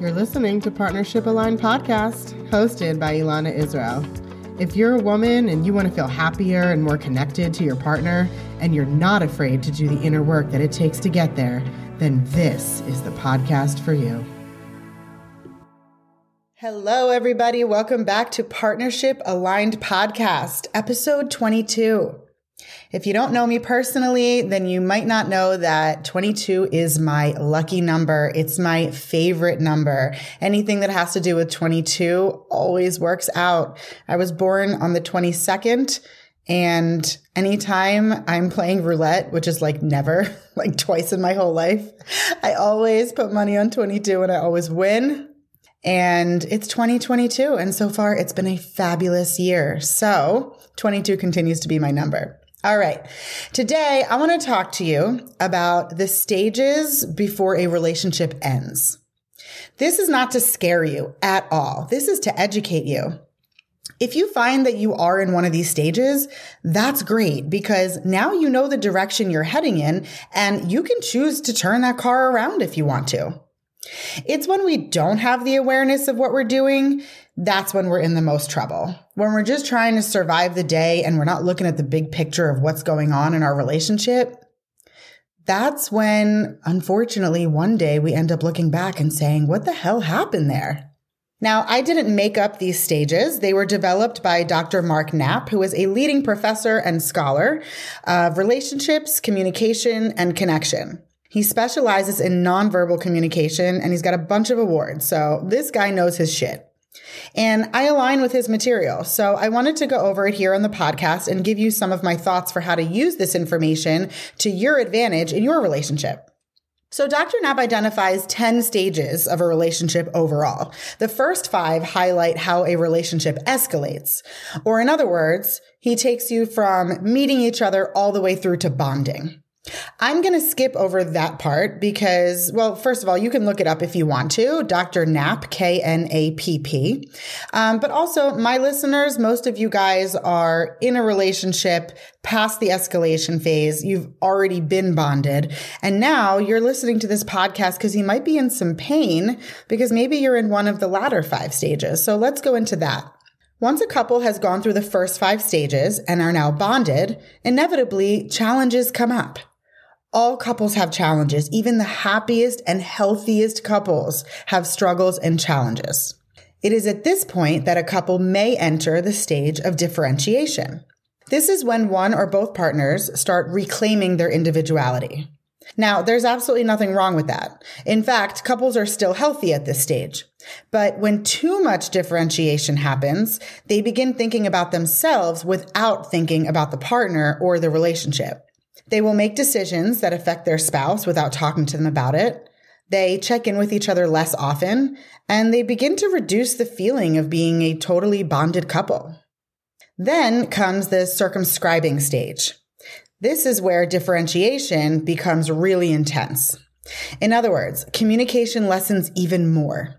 You're listening to Partnership Aligned Podcast, hosted by Elana Israel. If you're a woman and you want to feel happier and more connected to your partner, and you're not afraid to do the inner work that it takes to get there, then this is the podcast for you. Hello, everybody. Welcome back to Partnership Aligned Podcast, episode 22. If you don't know me personally, then you might not know that 22 is my lucky number. It's my favorite number. Anything that has to do with 22 always works out. I was born on the 22nd and anytime I'm playing roulette, which is like never, like twice in my whole life, I always put money on 22 and I always win. And it's 2022. And so far it's been a fabulous year. So 22 continues to be my number. All right. Today, I want to talk to you about the stages before a relationship ends. This is not to scare you at all. This is to educate you. If you find that you are in one of these stages, that's great because now you know the direction you're heading in and you can choose to turn that car around if you want to. It's when we don't have the awareness of what we're doing, that's when we're in the most trouble. When we're just trying to survive the day and we're not looking at the big picture of what's going on in our relationship, that's when, unfortunately, one day we end up looking back and saying, what the hell happened there? Now, I didn't make up these stages. They were developed by Dr. Mark Knapp, who is a leading professor and scholar of relationships, communication, and connection. He specializes in nonverbal communication and he's got a bunch of awards. So this guy knows his shit. And I align with his material. So I wanted to go over it here on the podcast and give you some of my thoughts for how to use this information to your advantage in your relationship. So Dr. Knapp identifies 10 stages of a relationship overall. The first five highlight how a relationship escalates. Or in other words, he takes you from meeting each other all the way through to bonding. I'm going to skip over that part because, well, first of all, you can look it up if you want to. Dr. Knapp, K N A P P. Um, but also, my listeners, most of you guys are in a relationship past the escalation phase. You've already been bonded. And now you're listening to this podcast because you might be in some pain because maybe you're in one of the latter five stages. So let's go into that. Once a couple has gone through the first five stages and are now bonded, inevitably challenges come up. All couples have challenges. Even the happiest and healthiest couples have struggles and challenges. It is at this point that a couple may enter the stage of differentiation. This is when one or both partners start reclaiming their individuality. Now, there's absolutely nothing wrong with that. In fact, couples are still healthy at this stage. But when too much differentiation happens, they begin thinking about themselves without thinking about the partner or the relationship. They will make decisions that affect their spouse without talking to them about it. They check in with each other less often, and they begin to reduce the feeling of being a totally bonded couple. Then comes the circumscribing stage. This is where differentiation becomes really intense. In other words, communication lessens even more.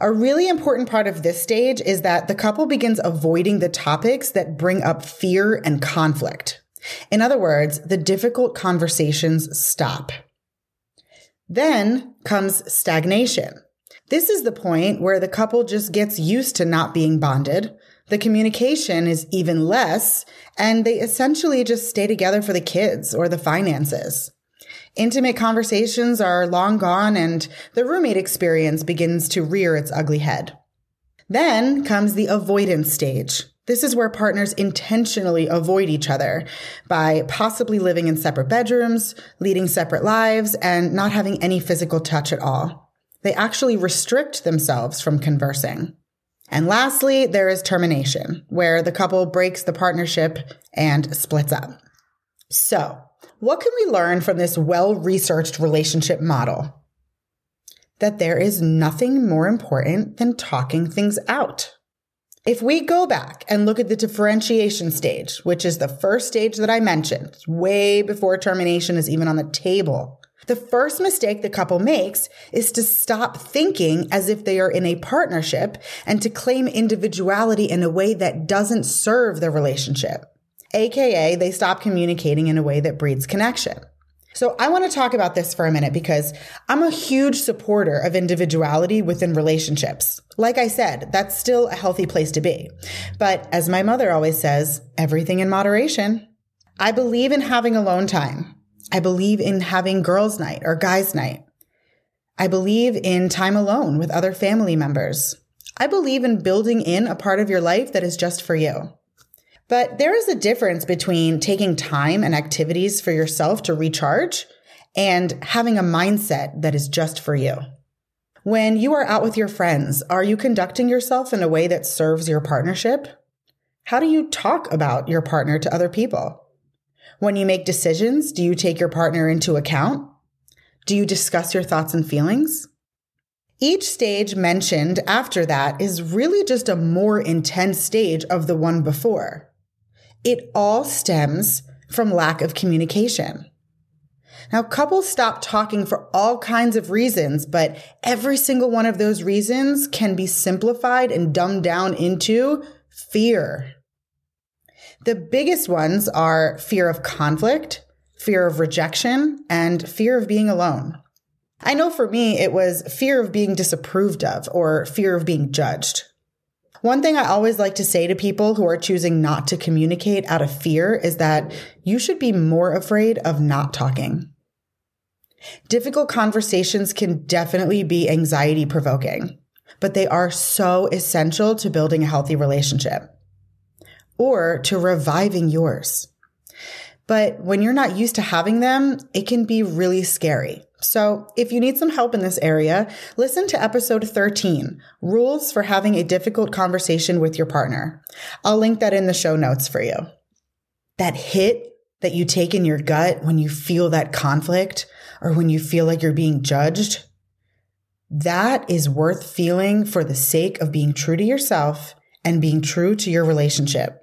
A really important part of this stage is that the couple begins avoiding the topics that bring up fear and conflict. In other words, the difficult conversations stop. Then comes stagnation. This is the point where the couple just gets used to not being bonded. The communication is even less, and they essentially just stay together for the kids or the finances. Intimate conversations are long gone, and the roommate experience begins to rear its ugly head. Then comes the avoidance stage. This is where partners intentionally avoid each other by possibly living in separate bedrooms, leading separate lives, and not having any physical touch at all. They actually restrict themselves from conversing. And lastly, there is termination, where the couple breaks the partnership and splits up. So, what can we learn from this well researched relationship model? That there is nothing more important than talking things out. If we go back and look at the differentiation stage, which is the first stage that I mentioned, way before termination is even on the table, the first mistake the couple makes is to stop thinking as if they are in a partnership and to claim individuality in a way that doesn't serve the relationship. AKA, they stop communicating in a way that breeds connection. So I want to talk about this for a minute because I'm a huge supporter of individuality within relationships. Like I said, that's still a healthy place to be. But as my mother always says, everything in moderation. I believe in having alone time. I believe in having girls' night or guys' night. I believe in time alone with other family members. I believe in building in a part of your life that is just for you. But there is a difference between taking time and activities for yourself to recharge and having a mindset that is just for you. When you are out with your friends, are you conducting yourself in a way that serves your partnership? How do you talk about your partner to other people? When you make decisions, do you take your partner into account? Do you discuss your thoughts and feelings? Each stage mentioned after that is really just a more intense stage of the one before. It all stems from lack of communication. Now, couples stop talking for all kinds of reasons, but every single one of those reasons can be simplified and dumbed down into fear. The biggest ones are fear of conflict, fear of rejection, and fear of being alone. I know for me, it was fear of being disapproved of or fear of being judged. One thing I always like to say to people who are choosing not to communicate out of fear is that you should be more afraid of not talking. Difficult conversations can definitely be anxiety provoking, but they are so essential to building a healthy relationship or to reviving yours. But when you're not used to having them, it can be really scary. So if you need some help in this area, listen to episode 13, rules for having a difficult conversation with your partner. I'll link that in the show notes for you. That hit that you take in your gut when you feel that conflict or when you feel like you're being judged, that is worth feeling for the sake of being true to yourself and being true to your relationship.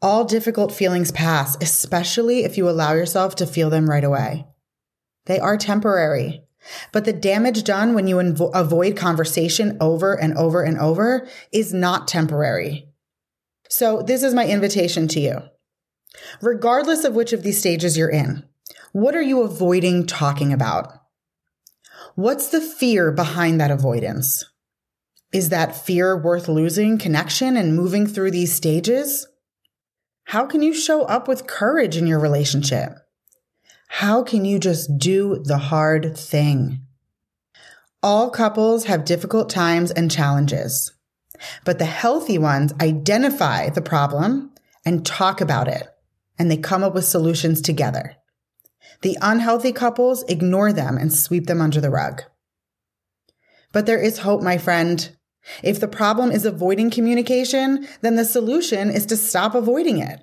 All difficult feelings pass, especially if you allow yourself to feel them right away. They are temporary. But the damage done when you invo- avoid conversation over and over and over is not temporary. So this is my invitation to you. Regardless of which of these stages you're in, what are you avoiding talking about? What's the fear behind that avoidance? Is that fear worth losing connection and moving through these stages? How can you show up with courage in your relationship? How can you just do the hard thing? All couples have difficult times and challenges, but the healthy ones identify the problem and talk about it, and they come up with solutions together. The unhealthy couples ignore them and sweep them under the rug. But there is hope, my friend. If the problem is avoiding communication, then the solution is to stop avoiding it.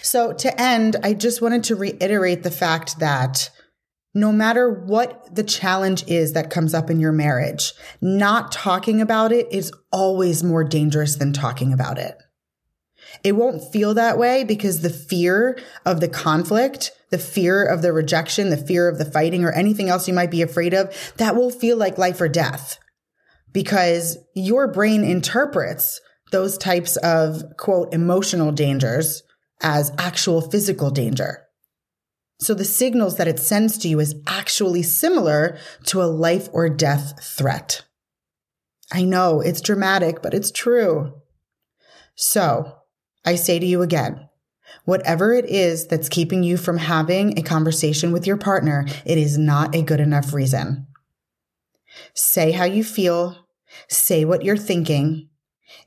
So to end, I just wanted to reiterate the fact that no matter what the challenge is that comes up in your marriage, not talking about it is always more dangerous than talking about it. It won't feel that way because the fear of the conflict, the fear of the rejection, the fear of the fighting or anything else you might be afraid of, that will feel like life or death because your brain interprets those types of quote emotional dangers as actual physical danger. So the signals that it sends to you is actually similar to a life or death threat. I know it's dramatic, but it's true. So I say to you again, whatever it is that's keeping you from having a conversation with your partner, it is not a good enough reason. Say how you feel. Say what you're thinking.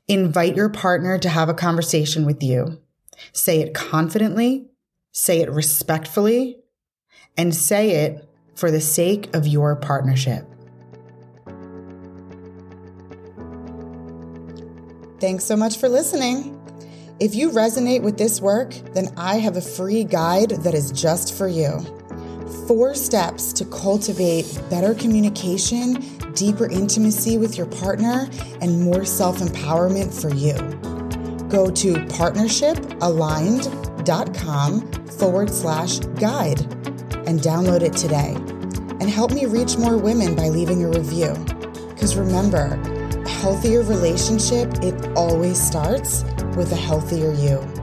Invite your partner to have a conversation with you. Say it confidently, say it respectfully, and say it for the sake of your partnership. Thanks so much for listening. If you resonate with this work, then I have a free guide that is just for you. Four steps to cultivate better communication, deeper intimacy with your partner, and more self empowerment for you go to partnershipaligned.com forward slash guide and download it today. And help me reach more women by leaving a review. Because remember, a healthier relationship, it always starts with a healthier you.